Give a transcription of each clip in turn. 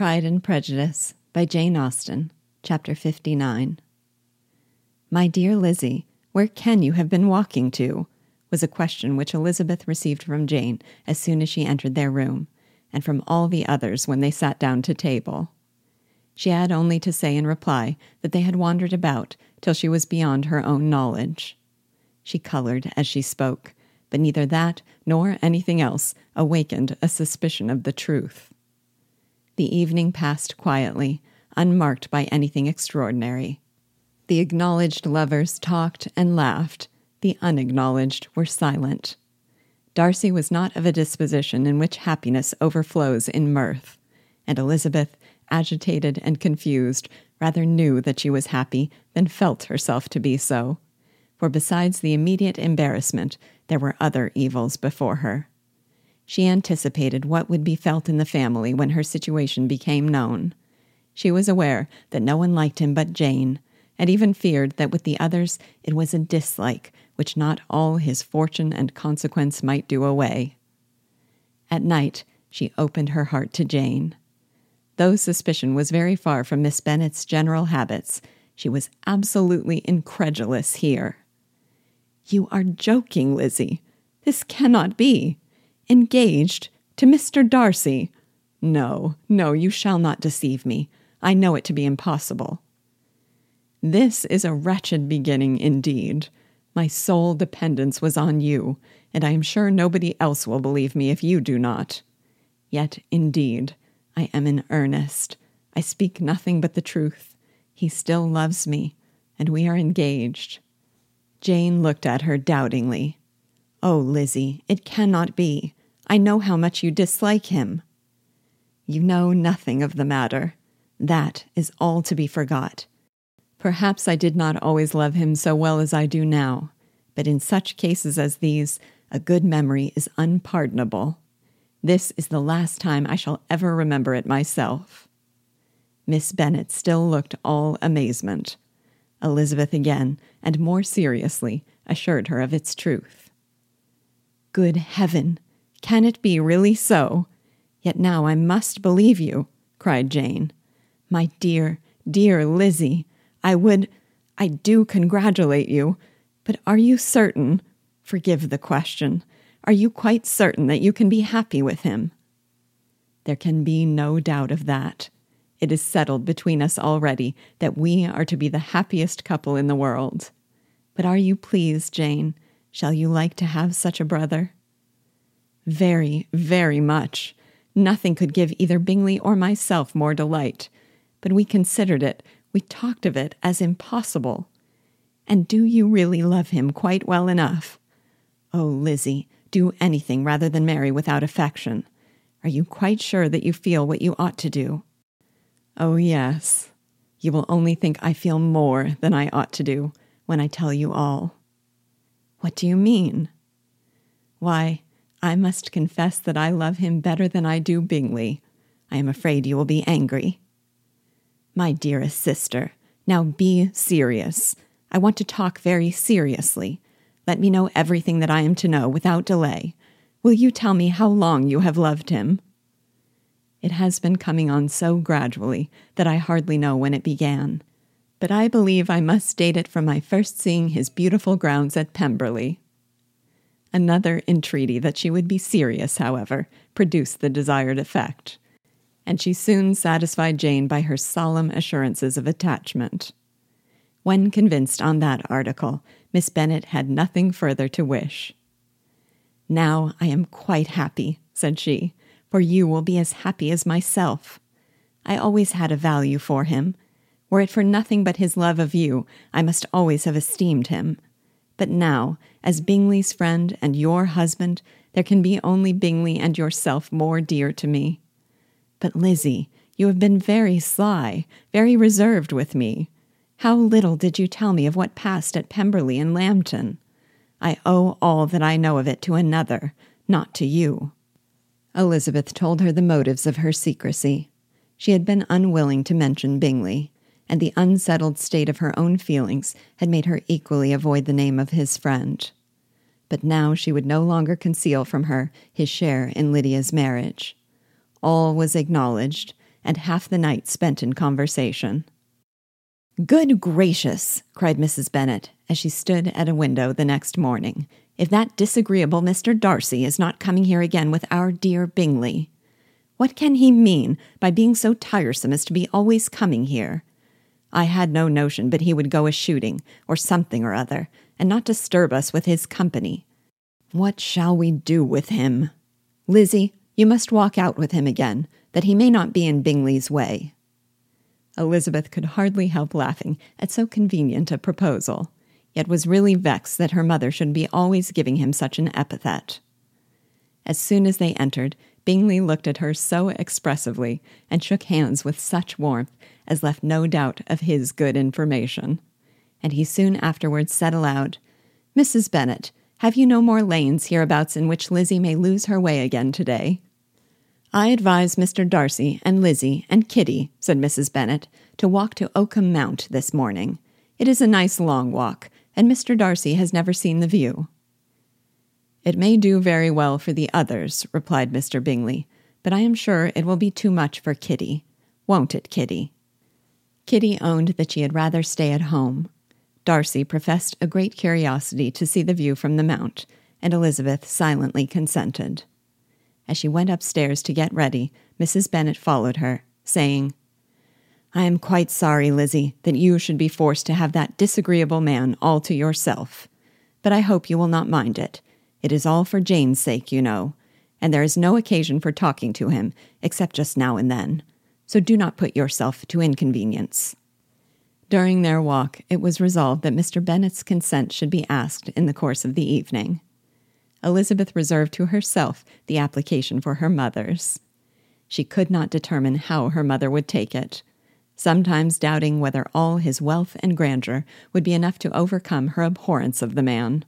Pride and Prejudice by Jane Austen, Chapter 59. My dear Lizzie, where can you have been walking to? was a question which Elizabeth received from Jane as soon as she entered their room, and from all the others when they sat down to table. She had only to say in reply that they had wandered about till she was beyond her own knowledge. She colored as she spoke, but neither that nor anything else awakened a suspicion of the truth. The evening passed quietly, unmarked by anything extraordinary. The acknowledged lovers talked and laughed, the unacknowledged were silent. Darcy was not of a disposition in which happiness overflows in mirth, and Elizabeth, agitated and confused, rather knew that she was happy than felt herself to be so. For besides the immediate embarrassment, there were other evils before her. She anticipated what would be felt in the family when her situation became known. She was aware that no one liked him but Jane, and even feared that with the others it was a dislike which not all his fortune and consequence might do away. At night, she opened her heart to Jane. Though suspicion was very far from Miss Bennet's general habits, she was absolutely incredulous here. You are joking, Lizzie. This cannot be. Engaged to Mr. Darcy. No, no, you shall not deceive me. I know it to be impossible. This is a wretched beginning indeed. My sole dependence was on you, and I am sure nobody else will believe me if you do not. Yet, indeed, I am in earnest. I speak nothing but the truth. He still loves me, and we are engaged. Jane looked at her doubtingly. Oh, Lizzie, it cannot be. I know how much you dislike him. You know nothing of the matter. That is all to be forgot. Perhaps I did not always love him so well as I do now, but in such cases as these, a good memory is unpardonable. This is the last time I shall ever remember it myself. Miss Bennet still looked all amazement. Elizabeth again, and more seriously, assured her of its truth. Good heaven! Can it be really so? Yet now I must believe you, cried Jane. My dear, dear Lizzie, I would, I do congratulate you, but are you certain? Forgive the question. Are you quite certain that you can be happy with him? There can be no doubt of that. It is settled between us already that we are to be the happiest couple in the world. But are you pleased, Jane? Shall you like to have such a brother? Very, very much. Nothing could give either Bingley or myself more delight. But we considered it we talked of it as impossible. And do you really love him quite well enough? Oh, Lizzie, do anything rather than marry without affection. Are you quite sure that you feel what you ought to do? Oh, yes. You will only think I feel more than I ought to do when I tell you all. What do you mean? Why, I must confess that I love him better than I do Bingley. I am afraid you will be angry. My dearest sister, now be serious. I want to talk very seriously. Let me know everything that I am to know without delay. Will you tell me how long you have loved him? It has been coming on so gradually that I hardly know when it began. But I believe I must date it from my first seeing his beautiful grounds at Pemberley. Another entreaty that she would be serious, however, produced the desired effect and she soon satisfied Jane by her solemn assurances of attachment. When convinced on that article, Miss Bennet had nothing further to wish. Now I am quite happy, said she, for you will be as happy as myself. I always had a value for him. Were it for nothing but his love of you, I must always have esteemed him. But now, as Bingley's friend and your husband, there can be only Bingley and yourself more dear to me. But, Lizzie, you have been very sly, very reserved with me. How little did you tell me of what passed at Pemberley and Lambton? I owe all that I know of it to another, not to you. Elizabeth told her the motives of her secrecy. She had been unwilling to mention Bingley, and the unsettled state of her own feelings had made her equally avoid the name of his friend. But now she would no longer conceal from her his share in Lydia's marriage all was acknowledged, and half the night spent in conversation. Good gracious, cried Mrs. Bennet, as she stood at a window the next morning, if that disagreeable Mr. Darcy is not coming here again with our dear Bingley. What can he mean by being so tiresome as to be always coming here? I had no notion but he would go a shooting, or something or other, and not disturb us with his company. What shall we do with him? Lizzie, you must walk out with him again, that he may not be in Bingley's way. Elizabeth could hardly help laughing at so convenient a proposal, yet was really vexed that her mother should be always giving him such an epithet. As soon as they entered, Bingley looked at her so expressively and shook hands with such warmth as left no doubt of his good information. And he soon afterwards said aloud, Mrs. Bennet, have you no more lanes hereabouts in which Lizzie may lose her way again today? I advise Mr. Darcy and Lizzie and Kitty, said Mrs. Bennet, to walk to Oakham Mount this morning. It is a nice long walk, and Mr. Darcy has never seen the view. It may do very well for the others, replied Mr. Bingley, but I am sure it will be too much for Kitty. Won't it, Kitty? Kitty owned that she had rather stay at home. Darcy professed a great curiosity to see the view from the mount, and Elizabeth silently consented. As she went upstairs to get ready, Mrs. Bennet followed her, saying, I am quite sorry, Lizzie, that you should be forced to have that disagreeable man all to yourself. But I hope you will not mind it. It is all for Jane's sake, you know, and there is no occasion for talking to him, except just now and then. So do not put yourself to inconvenience. During their walk, it was resolved that Mr. Bennet's consent should be asked in the course of the evening. Elizabeth reserved to herself the application for her mother's. She could not determine how her mother would take it, sometimes doubting whether all his wealth and grandeur would be enough to overcome her abhorrence of the man.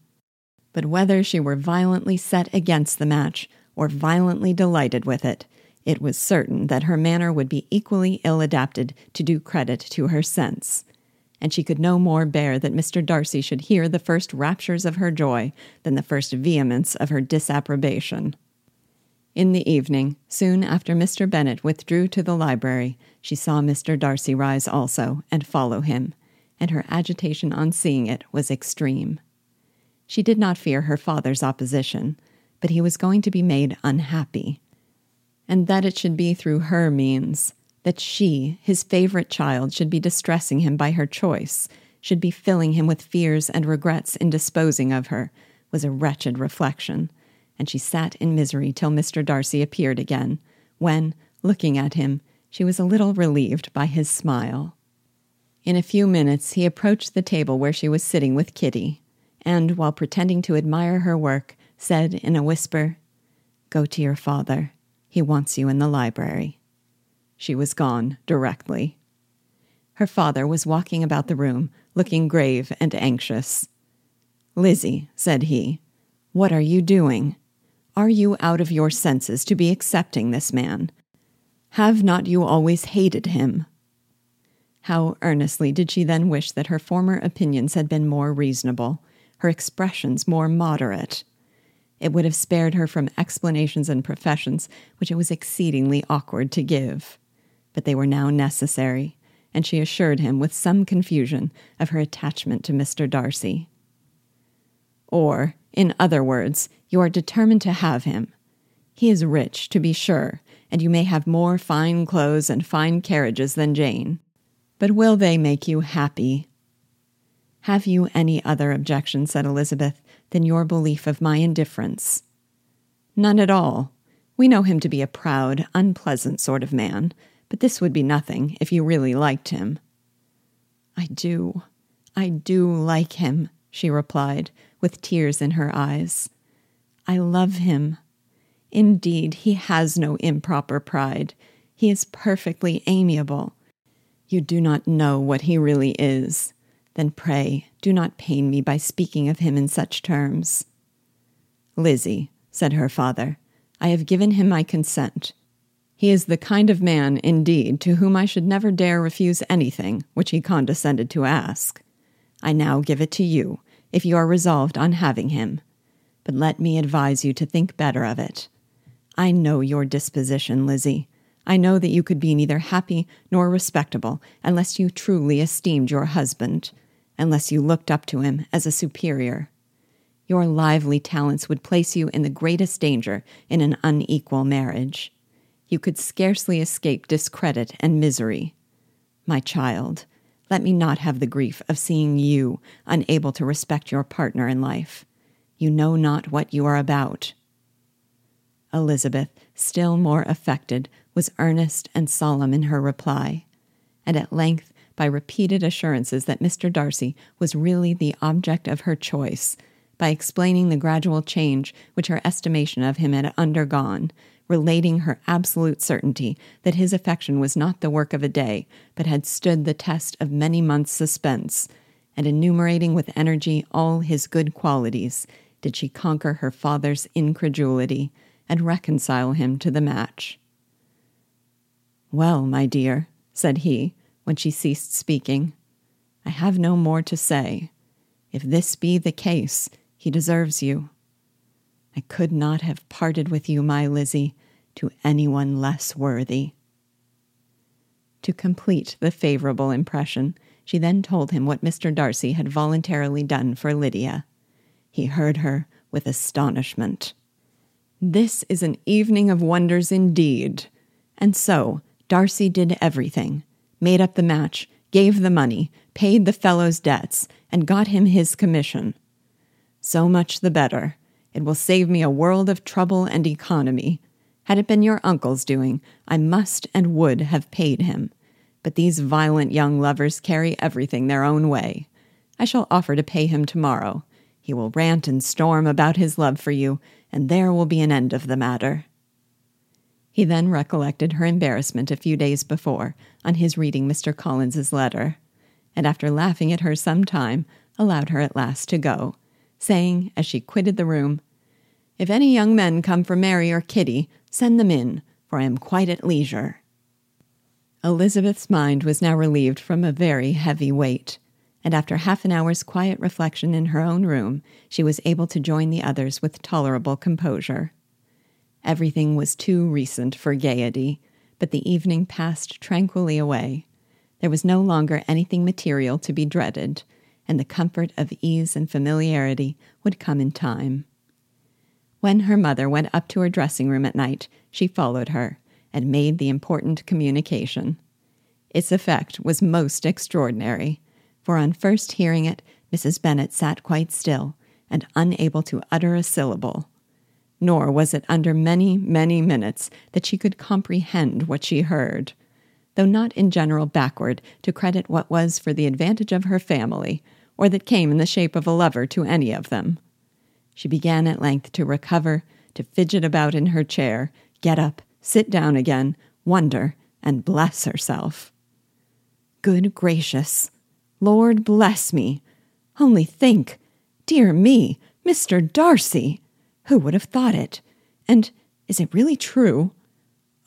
But whether she were violently set against the match or violently delighted with it, it was certain that her manner would be equally ill adapted to do credit to her sense, and she could no more bear that Mr. Darcy should hear the first raptures of her joy than the first vehemence of her disapprobation. In the evening, soon after Mr. Bennet withdrew to the library, she saw Mr. Darcy rise also and follow him, and her agitation on seeing it was extreme. She did not fear her father's opposition, but he was going to be made unhappy. And that it should be through her means, that she, his favorite child, should be distressing him by her choice, should be filling him with fears and regrets in disposing of her, was a wretched reflection, and she sat in misery till Mr. Darcy appeared again, when, looking at him, she was a little relieved by his smile. In a few minutes he approached the table where she was sitting with Kitty, and, while pretending to admire her work, said in a whisper, Go to your father. He wants you in the library. She was gone directly. Her father was walking about the room, looking grave and anxious. Lizzie, said he, what are you doing? Are you out of your senses to be accepting this man? Have not you always hated him? How earnestly did she then wish that her former opinions had been more reasonable, her expressions more moderate. It would have spared her from explanations and professions which it was exceedingly awkward to give. But they were now necessary, and she assured him with some confusion of her attachment to Mr. Darcy. Or, in other words, you are determined to have him. He is rich, to be sure, and you may have more fine clothes and fine carriages than Jane. But will they make you happy? Have you any other objection, said Elizabeth, than your belief of my indifference? None at all. We know him to be a proud, unpleasant sort of man, but this would be nothing if you really liked him. I do, I do like him, she replied, with tears in her eyes. I love him. Indeed, he has no improper pride. He is perfectly amiable. You do not know what he really is. Then pray do not pain me by speaking of him in such terms. Lizzie, said her father, I have given him my consent. He is the kind of man, indeed, to whom I should never dare refuse anything which he condescended to ask. I now give it to you, if you are resolved on having him. But let me advise you to think better of it. I know your disposition, Lizzie. I know that you could be neither happy nor respectable unless you truly esteemed your husband, unless you looked up to him as a superior. Your lively talents would place you in the greatest danger in an unequal marriage. You could scarcely escape discredit and misery. My child, let me not have the grief of seeing you unable to respect your partner in life. You know not what you are about. Elizabeth, still more affected, was earnest and solemn in her reply, and at length, by repeated assurances that Mr. Darcy was really the object of her choice, by explaining the gradual change which her estimation of him had undergone, relating her absolute certainty that his affection was not the work of a day, but had stood the test of many months' suspense, and enumerating with energy all his good qualities, did she conquer her father's incredulity and reconcile him to the match. Well, my dear, said he, when she ceased speaking, I have no more to say. If this be the case, he deserves you. I could not have parted with you, my Lizzie, to anyone less worthy. To complete the favorable impression, she then told him what Mr. Darcy had voluntarily done for Lydia. He heard her with astonishment. This is an evening of wonders indeed. And so, Darcy did everything made up the match, gave the money, paid the fellow's debts, and got him his commission. So much the better. It will save me a world of trouble and economy. Had it been your uncle's doing, I must and would have paid him. But these violent young lovers carry everything their own way. I shall offer to pay him tomorrow. He will rant and storm about his love for you, and there will be an end of the matter. He then recollected her embarrassment a few days before on his reading Mr. Collins's letter, and after laughing at her some time, allowed her at last to go, saying, as she quitted the room, If any young men come for Mary or Kitty, send them in, for I am quite at leisure. Elizabeth's mind was now relieved from a very heavy weight, and after half an hour's quiet reflection in her own room, she was able to join the others with tolerable composure. Everything was too recent for gaiety, but the evening passed tranquilly away. There was no longer anything material to be dreaded, and the comfort of ease and familiarity would come in time. When her mother went up to her dressing room at night, she followed her and made the important communication. Its effect was most extraordinary, for on first hearing it, Mrs. Bennet sat quite still and unable to utter a syllable nor was it under many, many minutes that she could comprehend what she heard, though not in general backward to credit what was for the advantage of her family, or that came in the shape of a lover to any of them. She began at length to recover, to fidget about in her chair, get up, sit down again, wonder, and bless herself. Good gracious! Lord bless me! Only think! Dear me, Mr. Darcy! Who would have thought it? And is it really true?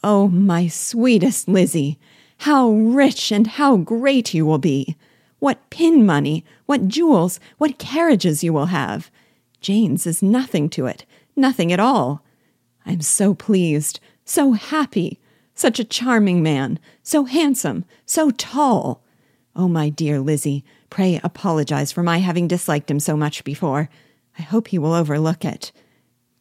Oh, my sweetest Lizzie, how rich and how great you will be! What pin money, what jewels, what carriages you will have! Jane's is nothing to it, nothing at all. I am so pleased, so happy, such a charming man, so handsome, so tall. Oh, my dear Lizzie, pray apologize for my having disliked him so much before. I hope he will overlook it.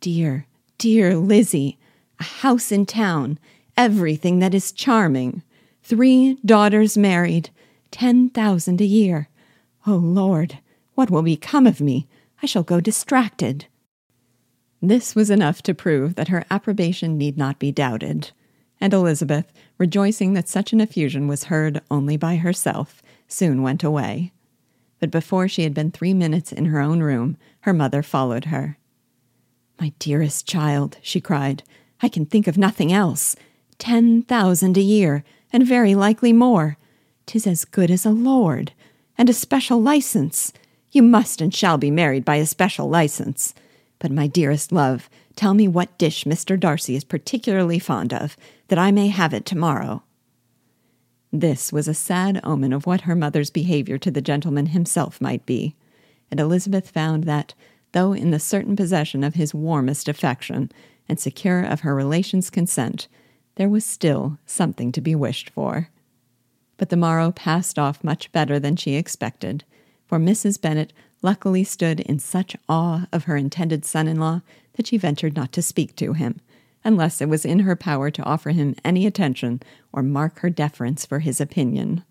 Dear, dear Lizzie, a house in town, everything that is charming, three daughters married, ten thousand a year. Oh, Lord, what will become of me? I shall go distracted. This was enough to prove that her approbation need not be doubted, and Elizabeth, rejoicing that such an effusion was heard only by herself, soon went away. But before she had been three minutes in her own room, her mother followed her. My dearest child, she cried, I can think of nothing else. Ten thousand a year, and very likely more. Tis as good as a lord, and a special license. You must and shall be married by a special license. But, my dearest love, tell me what dish Mr. Darcy is particularly fond of, that I may have it tomorrow. This was a sad omen of what her mother's behavior to the gentleman himself might be, and Elizabeth found that, though in the certain possession of his warmest affection, and secure of her relations' consent, there was still something to be wished for. But the morrow passed off much better than she expected, for Mrs. Bennet luckily stood in such awe of her intended son in law that she ventured not to speak to him, unless it was in her power to offer him any attention or mark her deference for his opinion.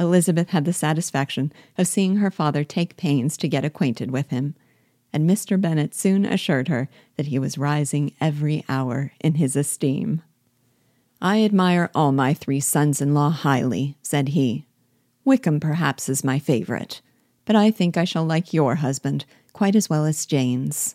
Elizabeth had the satisfaction of seeing her father take pains to get acquainted with him, and Mr. Bennet soon assured her that he was rising every hour in his esteem. I admire all my three sons in law highly, said he. Wickham, perhaps, is my favorite, but I think I shall like your husband quite as well as Jane's.